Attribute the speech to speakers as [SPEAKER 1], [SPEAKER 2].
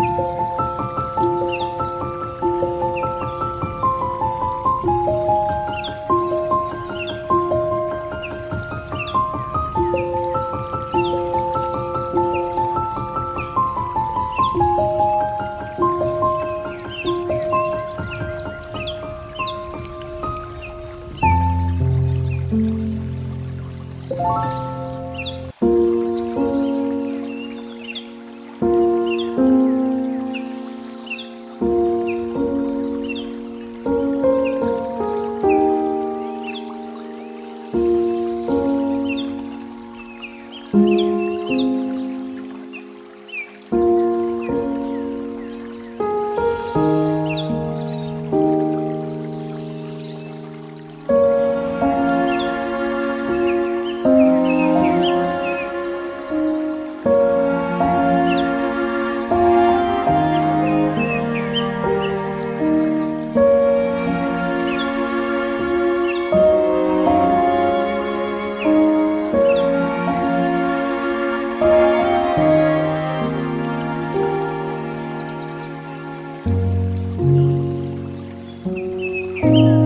[SPEAKER 1] Música thank you.